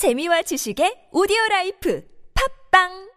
재미와 지식의 오디오 라이프. 팝빵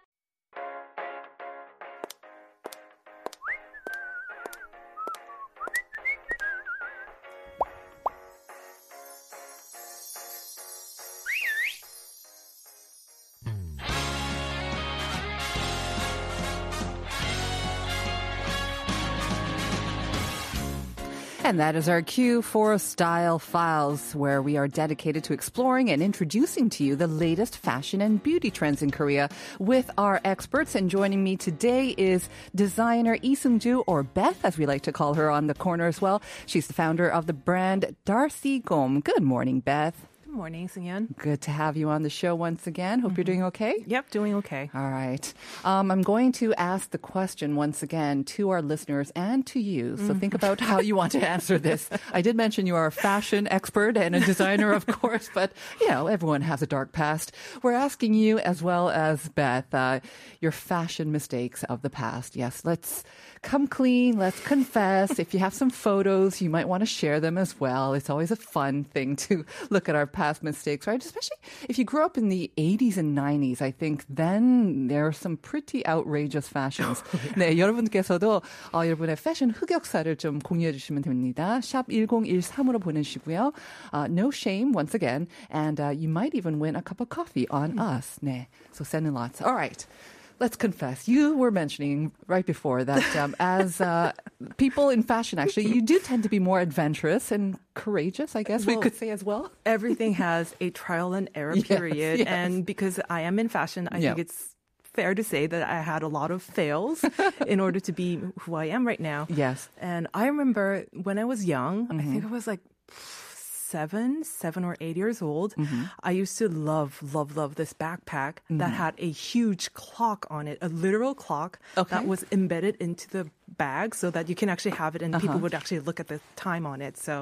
And that is our cue for Style Files, where we are dedicated to exploring and introducing to you the latest fashion and beauty trends in Korea with our experts. And joining me today is designer Lee Seung-ju, or Beth, as we like to call her on the corner as well. She's the founder of the brand Darcy Gom. Good morning, Beth. Good morning, Sungyeon. Good to have you on the show once again. Hope you're doing okay. Yep, doing okay. All right. Um, I'm going to ask the question once again to our listeners and to you. So think about how you want to answer this. I did mention you are a fashion expert and a designer, of course, but you know, everyone has a dark past. We're asking you as well as Beth, uh, your fashion mistakes of the past. Yes, let's come clean. Let's confess. If you have some photos, you might want to share them as well. It's always a fun thing to look at our past mistakes, right? Especially if you grew up in the 80s and 90s. I think then there are some pretty outrageous fashions. 네, 여러분께서도 어, 여러분의 패션 흑역사를 좀 공유해 주시면 됩니다. 샵 1013으로 보내주시고요. Uh, no shame once again. And uh, you might even win a cup of coffee on us. 네. So send in lots. All right. Let's confess. You were mentioning right before that um, as uh, people in fashion, actually, you do tend to be more adventurous and courageous, I guess we could say as well. Everything has a trial and error period. yes. And because I am in fashion, I Yeah. think it's fair to say that I had a lot of fails in order to be who I am right now. Yes. And I remember when I was young, I Mm-hmm. think I was like seven, seven or eight years old. Mm-hmm. I used to love, love, love this backpack that had a huge clock on it, a literal clock Okay. that was embedded into the bag so that you can actually have it and Uh-huh. people would actually look at the time on it. So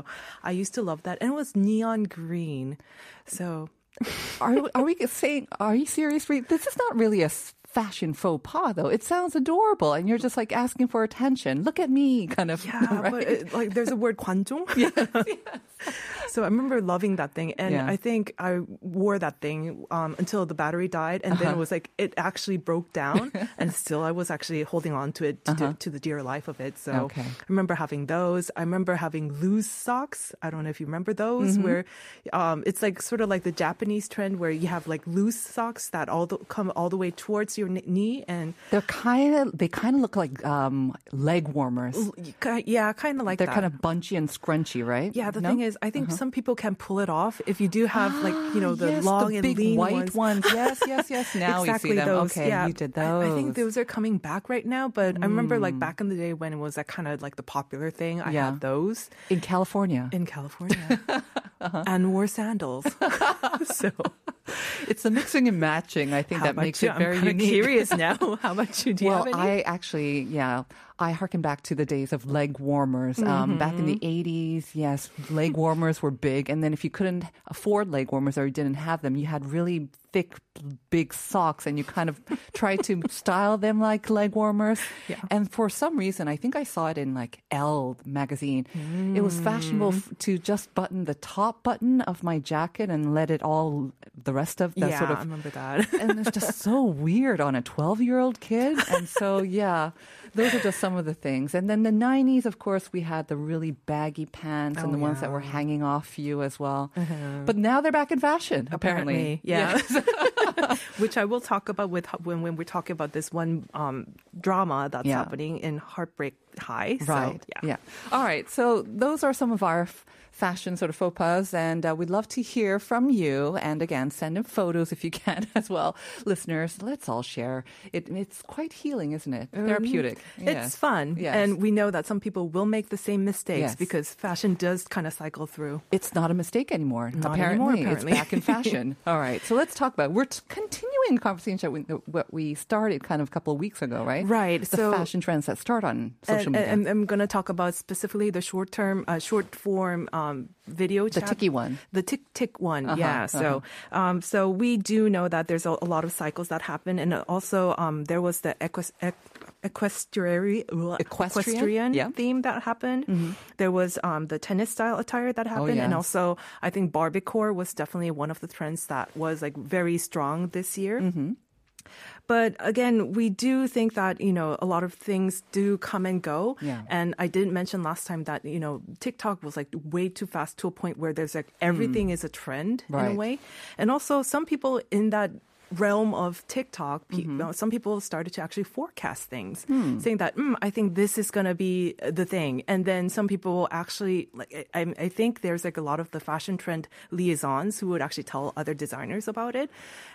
I used to love that. And it was neon green. So Are, are we saying, are you serious? This is not really a fashion faux pas, though. It sounds adorable, and you're just like asking for attention. Look at me, kind of. Yeah, right? but it, like there's a word 관종. So I remember loving that thing, and Yeah. I think I wore that thing um, until the battery died, and Uh-huh. then it was like it actually broke down, and still I was actually holding on to it to, Uh-huh. to the dear life of it. So Okay. I remember having those. I remember having loose socks. I don't know if you remember those, Mm-hmm. where um, it's like sort of like the Japanese trend where you have like loose socks that all the, come all the way towards your knee, and They're kind of, they kind of look like um, leg warmers. yeah, kind of like They're that. kind of bunchy and scrunchy, right? Yeah, the No? Uh-huh. thing is, I think some people can pull it off if you do have like you know the yes, long the and big lean white ones. Yes, yes, yes. Now exactly you see them. those. Okay, yeah, you did I- those. I, think those are coming back right now, but I remember like Mm. back in the day when it was that kind of like the popular thing. I Yeah. had those in California. in California Uh-huh. and wore sandals. so It's the mixing and matching. I think how that makes you? it very I'm unique. curious now. How much you? Do you well? I actually, yeah, I harken back to the days of leg warmers. Um, back in the Mm-hmm. 80s, yes, leg warmers were big. And then if you couldn't afford leg warmers or you didn't have them, you had really thick, big socks and you kind of tried to style them like leg warmers. Yeah. And for some reason, I think I saw it in like Elle magazine. It was fashionable Mm. f- to just button the top button of my jacket and let it all, the rest of the yeah, sort of I remember that. and it's just so weird on a 12 year old kid. And so, yeah, those are just some of the things. And then the 90s, of course, we had the really baggy pants and Oh, the ones that were hanging off you as well. But now they're back in fashion, apparently. yeah. Which I will talk about with when when we're talking about this one um, drama that's Yeah. happening in Heartbreak High. Right. So, yeah. All right. So those are some of our f- fashion sort of faux pas, and uh, we'd love to hear from you. And again, send in photos if you can as well, listeners. Let's all share. It, it's quite healing, isn't it? Therapeutic. Mm-hmm. It's fun. Yes. And we know that some people will make the same mistakes Yes. because fashion does kind of cycle through. It's not a mistake anymore. Not apparently. anymore, apparently. it's back in fashion. All right, so let's talk about. We're t- continuing conversation with what we started kind of a couple of weeks ago, right? Right, The so- fashion trends that start on social and, media. and I'm going to talk about specifically the short term, uh, short form um, video. The chat- ticky one. The tick tick one, Uh-huh, yeah. So, um, so we do know that there's a, a lot of cycles that happen, and also um, there was the equus. Equ- equestrian, Equestrian? Yeah. theme that happened. There was um, the tennis style attire that happened, and yes. also I think Barbiecore was definitely one of the trends that was like very strong this year. But again, we do think that, you know, a lot of things do come and go. Yeah. And I didn't mention last time that, you know, TikTok was like way too fast to a point where there's like everything is a trend in Hmm. A way. And also some people in that realm of TikTok, pe- Mm-hmm. uh, some people started to actually forecast things, Hmm. saying that, mm, I think this is going to be the thing. And then some people will actually, like, I, I think there's like a lot of the fashion trend liaisons who would actually tell other designers about it.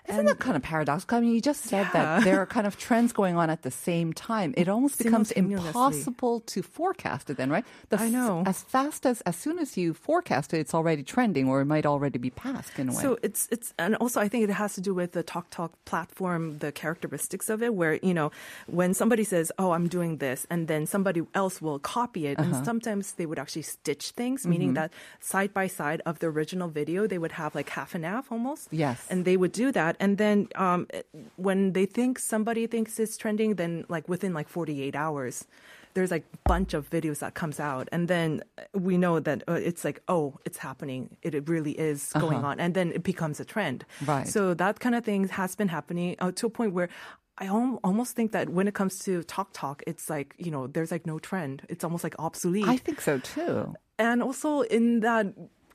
Isn't that kind of paradoxical? I mean, you just said that there are kind of trends going on at the same time. It almost becomes impossible to forecast it then, right? The I know. As fast as, as soon as you forecast it, it's already trending or it might already be past in a way. So it's it's and also I think it has to do with the Talk Talk platform, the characteristics of it, where you know when somebody says, "Oh, I'm doing this," and then somebody else will copy it, Uh-huh. and sometimes they would actually stitch things, meaning Mm-hmm. that side by side of the original video, they would have like half and half almost. Yes. and they would do that, and then um, when they think somebody thinks it's trending, then like within like 48 hours. There's like a bunch of videos that comes out, and then we know that uh, it's like, oh, it's happening. It, really is going on, and then it becomes a trend. Right. So that kind of thing has been happening uh, to a point where I almost think that when it comes to Talk Talk, it's like you know, there's like no trend. It's almost like obsolete. I think so too. and also in that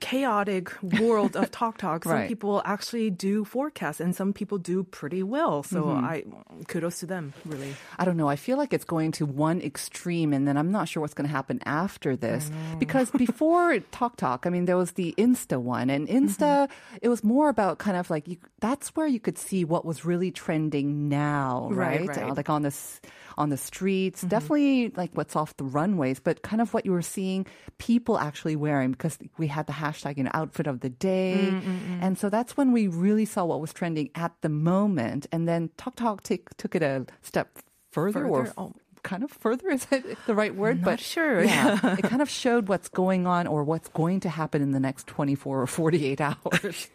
chaotic world of Talk Talk, some Right. people actually do forecast, and some people do pretty well. So Mm-hmm. I kudos to them, really. I don't know. I feel like it's going to one extreme, and then I'm not sure what's going to happen after this. Because before Talk Talk, I mean, there was the Insta one, and Insta, it was more about kind of like you, that's where you could see what was really trending now, Right, right? right. Uh, Like on the s- on the streets, definitely like what's off the runways, but kind of what you were seeing people actually wearing because we had the hashtag you know, outfit of the day, mm, mm, mm. and so that's when we really saw what was trending at the moment, and then Talk Talk take, took it a step further, or Further? Oh. kind of further is it the right word Not but sure. yeah it kind of showed what's going on or what's going to happen in the next 24 or 48 hours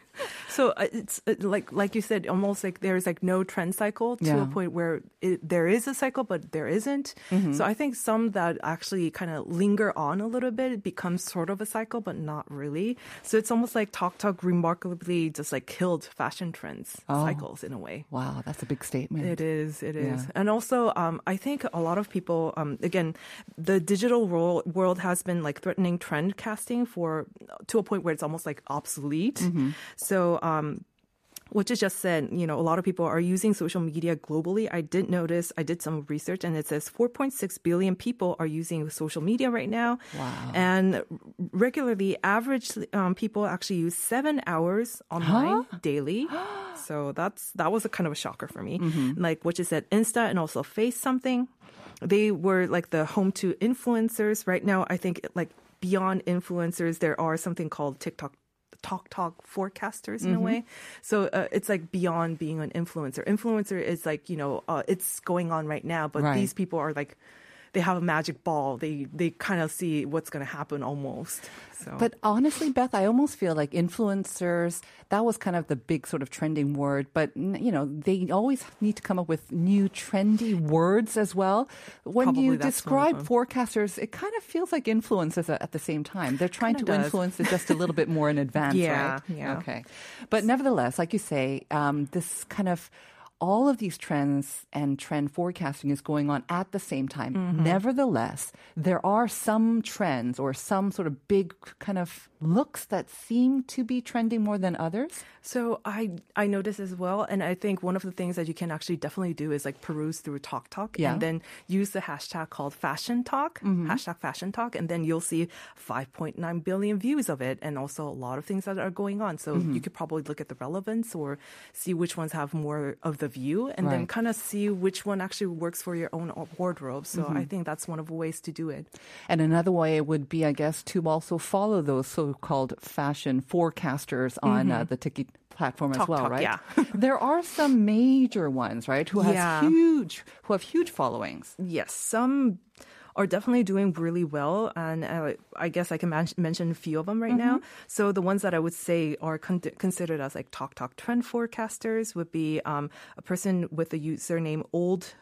So uh, it's uh, like like you said, almost like there's like no trend cycle to Yeah. a point where it, there is a cycle, but there isn't. Mm-hmm. So I think some that actually kind of linger on a little bit, it becomes sort of a cycle, but not really. So it's almost like Talk Talk remarkably just like killed fashion trends Oh. cycles in a way. wow that's a big statement It is. It is. Yeah. And also, um, I think a lot of people, um, again, the digital world, world has been like threatening trend casting for to a point where it's almost like obsolete. So, um, what you just said, you know, a lot of people are using social media globally. I did notice, I did some research and it says 4.6 billion people are using social media right now. Wow. And regularly, average um, people actually use seven hours online daily. So that's that was a kind of a shocker for me. Like what you said, Insta and also Face something. They were like the home to influencers. Right now, I think like beyond influencers, there are something called TikTok. Talk talk forecasters in a way, so uh, it's like beyond being an influencer. Influencer is like you know uh, it's going on right now, but Right. these people are like they have a magic ball. They they kind of see what's going to happen almost. So. But honestly, Beth, I almost feel like influencers, that was kind of the big sort of trending word. But, you know, they always need to come up with new trendy words as well. When Probably you that's one of describe forecasters, it kind of feels like influencers at at the same time. They're trying Kinda to does. influence it just a little bit more in advance, Yeah, right? yeah. Okay. But nevertheless, like you say, um, this kind of all of these trends and trend forecasting is going on at the same time. Mm-hmm. Nevertheless, there are some trends or some sort of big kind of looks that seem to be trending more than others. So I I noticed as well, and I think one of the things that you can actually definitely do is like peruse through Talk Talk, Yeah. and then use the hashtag called FashionTok, mm-hmm. hashtag FashionTok, and then you'll see 5.9 billion views of it, and also a lot of things that are going on. So mm-hmm. you could probably look at the relevance or see which ones have more of the view, and then kind of see which one actually works for your own uh, wardrobe. So I mm-hmm. think that's one of the ways to do it. And another way would be, I guess, to also follow those so-called fashion forecasters on uh, the Tiki platform as Talk well, Talk, right? yeah. there are some major ones, right, who has Yeah. huge, who have huge followings. Yes, some are definitely doing really well, and uh, I guess I can man- mention a few of them right now. So the ones that I would say are con- considered as like Talk Talk trend forecasters would be um, a person with the username old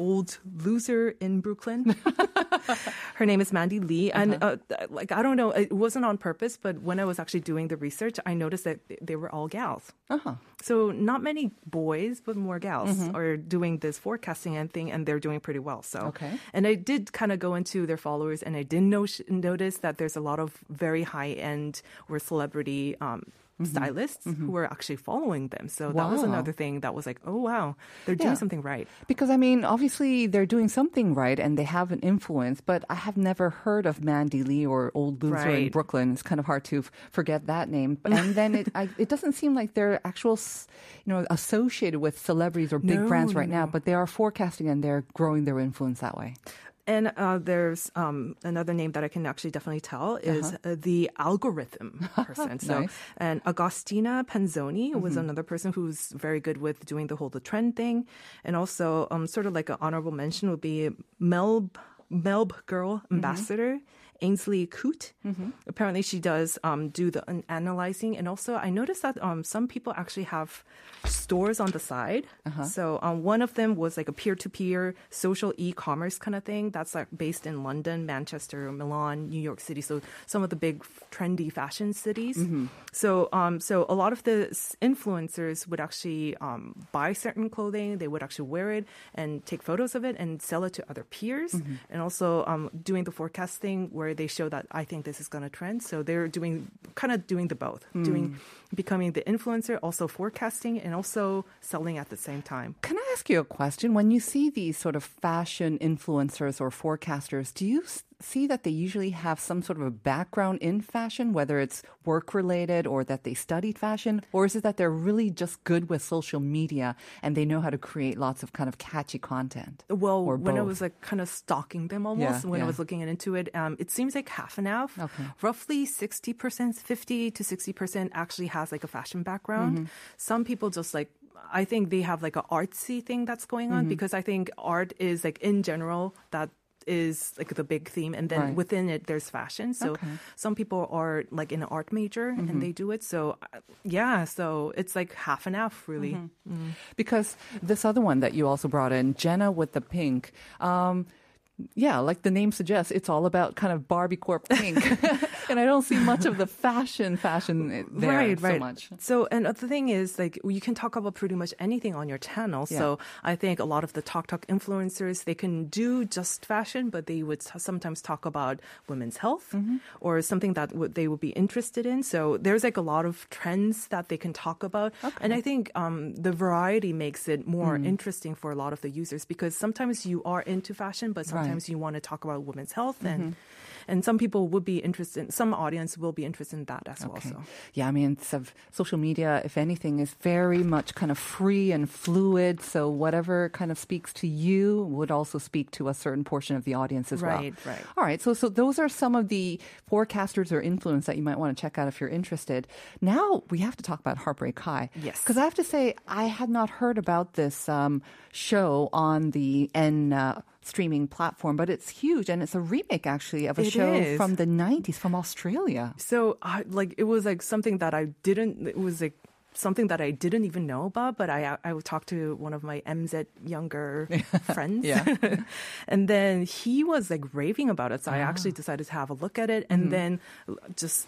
old loser in Brooklyn. Her name is Mandy Lee, and uh, like I don't know, it wasn't on purpose, but when I was actually doing the research, I noticed that they were all gals. Uh-huh. So not many boys, but more gals are doing this forecasting and thing, and they're doing pretty well. So Okay. and I did kind of go into their followers, and I did no- notice that there's a lot of very high end or celebrity. Um, Mm-hmm. Stylists who mm-hmm. were actually following them. So that was another thing that was like, oh wow, they're Yeah. doing something right. Because I mean, obviously they're doing something right and they have an influence, but I have never heard of Mandy Lee or Old Loser in Brooklyn. It's kind of hard to f- forget that name. And then it, I, it doesn't seem like they're actual, you know, associated with celebrities or big No, brands no, right now, but they are forecasting and they're growing their influence that way. And uh, there's um, another name that I can actually definitely tell is uh the algorithm person. so, Nice. and Agostina Penzoni was another person who's very good with doing the whole the trend thing, and also um, sort of like an honorable mention would be Melb Melb Girl Ambassador. Ainsley Coote. Apparently, she does um, do the an- analyzing, and also I noticed that um, some people actually have stores on the side. So um, one of them was like a peer-to-peer social e-commerce kind of thing that's like based in London, Manchester, Milan, New York City. So some of the big trendy fashion cities. So um, so a lot of the influencers would actually um, buy certain clothing. They would actually wear it and take photos of it and sell it to other peers. And also um, doing the forecasting where they show that I think this is going to trend. So they're doing kind of doing the both, hmm. doing becoming the influencer, also forecasting, and also selling at the same time. Can I ask you a question? When you see these sort of fashion influencers or forecasters, do you see that they usually have some sort of a background in fashion, whether it's work related or that they studied fashion? Or is it that they're really just good with social media and they know how to create lots of kind of catchy content? Well, when I was like kind of stalking them almost, Yeah, when I was looking into it, um, it seems like half and half. Okay. Roughly 60%, 50 to 60% actually has like a fashion background. Mm-hmm. Some people just like, I think they have like a artsy thing that's going Mm-hmm. on because I think art is like in general that is like the big theme and then Right. within it there's fashion so Okay. Mm-hmm. some people are like in an art major and they do it so uh, yeah so it's like half and half really Mm-hmm. Because this other one that you also brought in, Jenna with the pink, um, yeah, like the name suggests, it's all about kind of Barbiecore pink. and I don't see much of the fashion, fashion there right, so much. So, and the thing is, like, you can talk about pretty much anything on your channel. So, I think a lot of the Talk Talk influencers, they can do just fashion, but they would sometimes talk about women's health Mm-hmm. or something that would, they would be interested in. So, there's like a lot of trends that they can talk about. And I think um, the variety makes it more Mm. interesting for a lot of the users because sometimes you are into fashion, but sometimes you want to talk about women's health and Mm-hmm. and some people would be interested some audience will be interested in that as well so Yeah, I mean, social media, if anything, is very much kind of free and fluid. So whatever kind of speaks to you would also speak to a certain portion of the audience as well. Right, right. All right. So, so those are some of the forecasters or influence that you might want to check out if you're interested. Now we have to talk about Heartbreak High. Yes. Because I have to say, I had not heard about this um, show on the N. Uh, streaming platform but it's huge and it's a remake actually of a It show is. from the 90s from australia So, I like it was like something that I didn't. It was like something that I didn't even know about. But I I would talk to one of my MZ younger friends, Yeah. and then he was like raving about it. So I ah. actually decided to have a look at it, and mm-hmm. then just.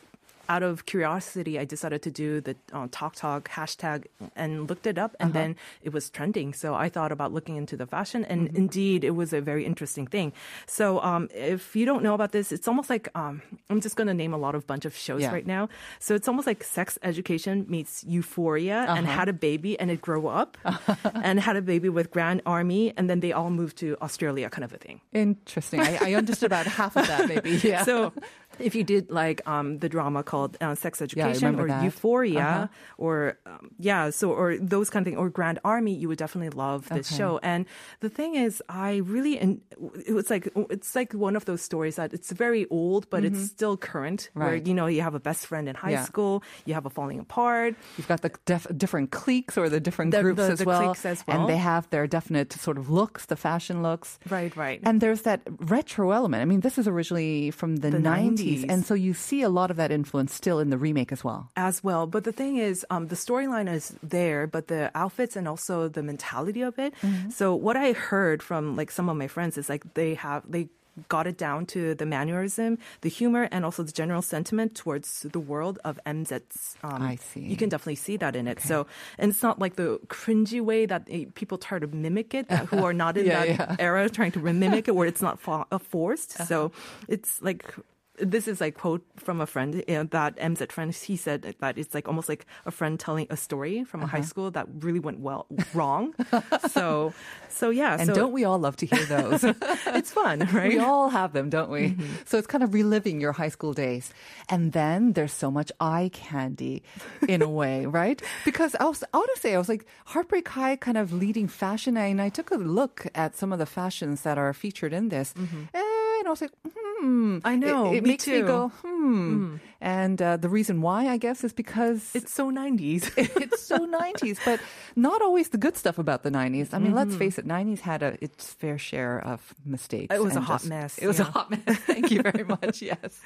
Out of curiosity, I decided to do the uh, Talk Talk hashtag and looked it up, and then it was trending. So I thought about looking into the fashion, and indeed, it was a very interesting thing. So um, if you don't know about this, it's almost like um, I'm just going to name a lot of bunch of shows Yeah. right now. So it's almost like sex education meets euphoria and Uh-huh. had a baby and it grew up and had a baby with Grand Army and then they all moved to Australia kind of a thing. Interesting. I, I understood about half of that, maybe. Yeah. So if you did like um, the drama called uh, Sex Education remember or that. Euphoria Uh-huh. or um, yeah, so or those kind of things or Grand Army, you would definitely love this Okay. show. And the thing is, I really and it was like it's like one of those stories that it's very old, but it's still current. Right. Where Mm-hmm. You know you have a best friend in high Yeah. school, you have a falling apart. You've got the def- different cliques or the different The- groups the- as, the well, cliques as and they have their definite sort of looks, the fashion looks. Right, right. And there's that retro element. I mean, this is originally from the, The 90s, 90s. And so you see a lot of that influence still in the remake as well. as well. But the thing is, um, the storyline is there, but the outfits and also the mentality of it. Mm-hmm. So what I heard from like some of my friends is like they have they got it down to the mannerism, the humor, and also the general sentiment towards the world of MZ's. Um, I see. You can definitely see that in it. So, and it's not like the cringy way that eh, people try to mimic it, that, who are not in Yeah, that yeah. era trying to mimic it, where it's not fo- uh, forced. Uh-huh. So it's like this is like quote from a friend uh, that MZ friend. He said that it's like almost like a friend telling a story from a Uh-huh. high school that really went well wrong. so, so yeah. And so don't we all love to hear those? it's fun, right? We all have them, don't we? So it's kind of reliving your high school days. And then there's so much eye candy in a way, right? Because I was, I ought to say, I was like, Heartbreak High kind of leading fashion. And I took a look at some of the fashions that are featured in this. And I was like, hmm. I know, It, it me makes me too. go, hmm. And uh, the reason why, I guess, is because it's so 90s. it's so 90s, but not always the good stuff about the 90s. I mean, let's face it, 90s had a its fair share of mistakes. It was a hot mess, It was a hot mess. Thank you very much. Yes.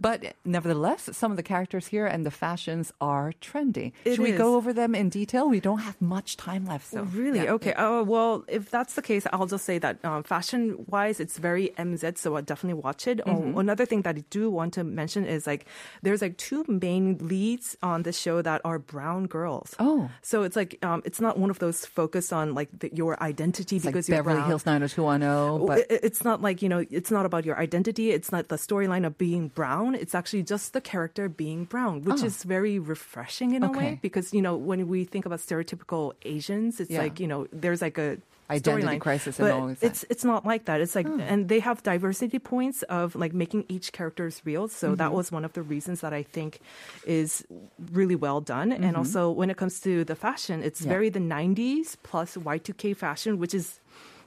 But nevertheless, some of the characters here and the fashions are trendy. It Should we go over them in detail? We don't have much time left. So Really? yeah. Okay. Oh, well, if that's the case, I'll just say that um, fashion wise, it's very MZ, so I'll definitely watch it. Mm-hmm. Oh, another thing that I do want to mention is like there's like two main leads on the show that are brown girls. Oh. So it's like, um, it's not one of those focused on like the, your identity It's like because you're Beverly brown. Hills 90210, Well, but it- it's not like you know it's not about your identity it's not the storyline of being brown it's actually just the character being brown which Oh. is very refreshing in a way Okay. because you know when we think about stereotypical asians it's Yeah. like you know there's like a Identity storyline. crisis and but all of that. it's it's not like that it's like Oh. and they have diversity points of like making each characters real so that Mm-hmm. was one of the reasons that i think is really well done and also when it comes to the fashion it's Mm-hmm. Yeah. very the 90s plus y2k fashion which is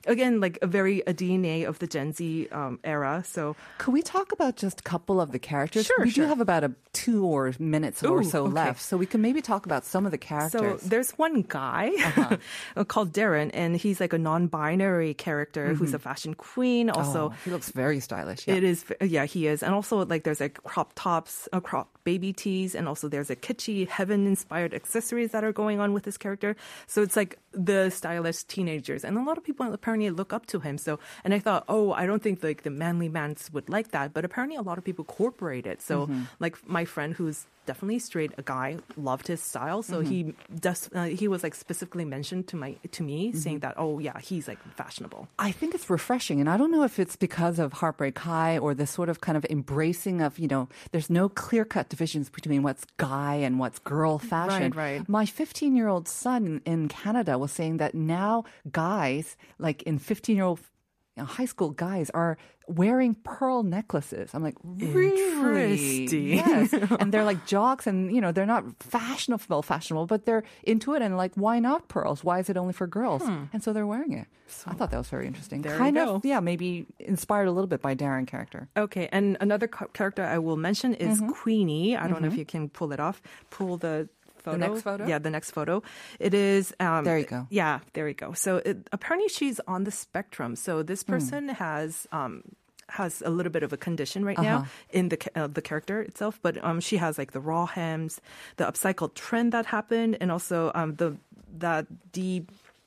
again like a very a dna of the gen z um, era so Could we talk about just a couple of the characters? Sure, we do have about a two or minutes or so okay. left, so we can maybe talk about some of the characters. So there's one guy Uh-huh. called Darren, and he's like a non-binary character who's a fashion queen. Also, oh, he looks very stylish. Yeah. It is, yeah, he is, and also like there's like crop tops, uh, crop baby tees, and also there's a kitschy heaven-inspired accessories that are going on with this character. So it's like the stylish teenagers, and a lot of people apparently look up to him. So, and I thought, oh, I don't think like the manly mans would like that, but apparently a lot of people incorporate it. So, mm-hmm. like my friend who's definitely straight, a guy loved his style, so he does. Uh, he was like specifically mentioned to my to me, saying that, oh yeah, he's like fashionable. I think it's refreshing. And I don't know if it's because of Heartbreak High or the sort of kind of embracing of, you know, there's no clear cut divisions between what's guy and what's girl fashion. Right, right. My 15 year old son in Canada was saying that now guys, like in 15 year old high school guys, are wearing pearl necklaces. I'm like, really? Interesting. Yes. and they're like jocks and, you know, they're not fashionable, fashionable, but they're into it and like, why not pearls? Why is it only for girls? And so they're wearing it. I thought that was very interesting. There you kind go. of, yeah, maybe inspired a little bit by Darren character. Okay, and another ca- character I will mention is Mm-hmm. Quinni. I don't know if you can pull it off. Pull the photo. next photo? Yeah, the next photo. It is. Um, There you go. Yeah, there you go. So it, apparently she's on the spectrum. So this Hmm. person has. Um, has a little bit of a condition right Uh-huh. now in the uh, the character itself, but um, she has like the raw hems, the upcycled trend that happened, and also um, the that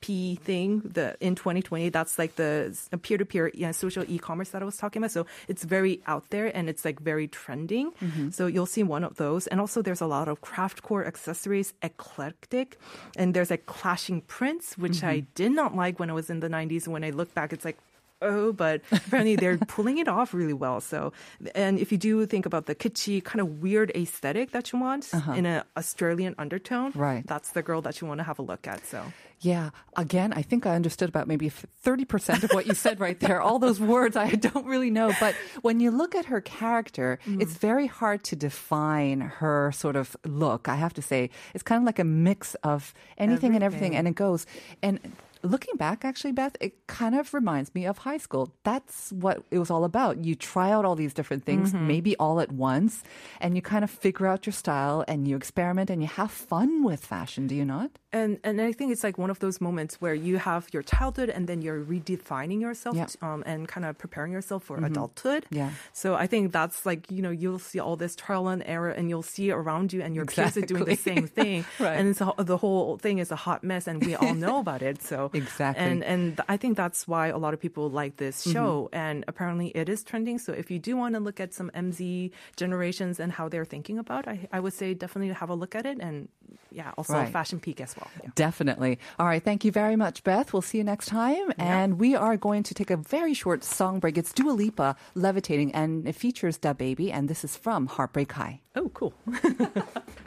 DP thing the in 2020. That's like the peer to peer social e-commerce that I was talking about. So it's very out there and it's like very trending. Mm-hmm. So you'll see one of those, and also there's a lot of craft core accessories, eclectic, and there's like clashing prints, which mm-hmm. I did not like when I was in the 90s. When I look back, it's like oh, but apparently they're pulling it off really well. So, and if you do think about the kitschy kind of weird aesthetic that you want uh-huh. in an Australian undertone, Right. that's the girl that you want to have a look at. So, Yeah. Again, I think I understood about maybe 30% of what you said right there. All those words I don't really know. But when you look at her character, mm-hmm. it's very hard to define her sort of look. I have to say, it's kind of like a mix of anything and everything. Everything. And it goes. And looking back, actually, Beth, it kind of reminds me of high school. That's what it was all about. You try out all these different things, Mm-hmm. maybe all at once, and you kind of figure out your style and you experiment and you have fun with fashion, do you not? And and I think it's like one of those moments where you have your childhood and then you're redefining yourself Yeah. Mm-hmm. um, and kind of preparing yourself for adulthood. Yeah. So I think that's like you know you'll see all this trial and error and you'll see around you and your peers are doing the same thing. Right. And it's a, the whole thing is a hot mess and we all know about it. So Exactly. And and I think that's why a lot of people like this Mm-hmm. show and apparently it is trending. So if you do want to look at some MZ generations and how they're thinking about, I I would say definitely have a look at it and yeah, also Right. Fashion Peak as well. Yeah. Definitely. All right. Thank you very much, Beth. We'll see you next time. And we are going to take a very short song break. It's Dua Lipa, Levitating, and it features DaBaby. And this is from Heartbreak High. Oh, cool.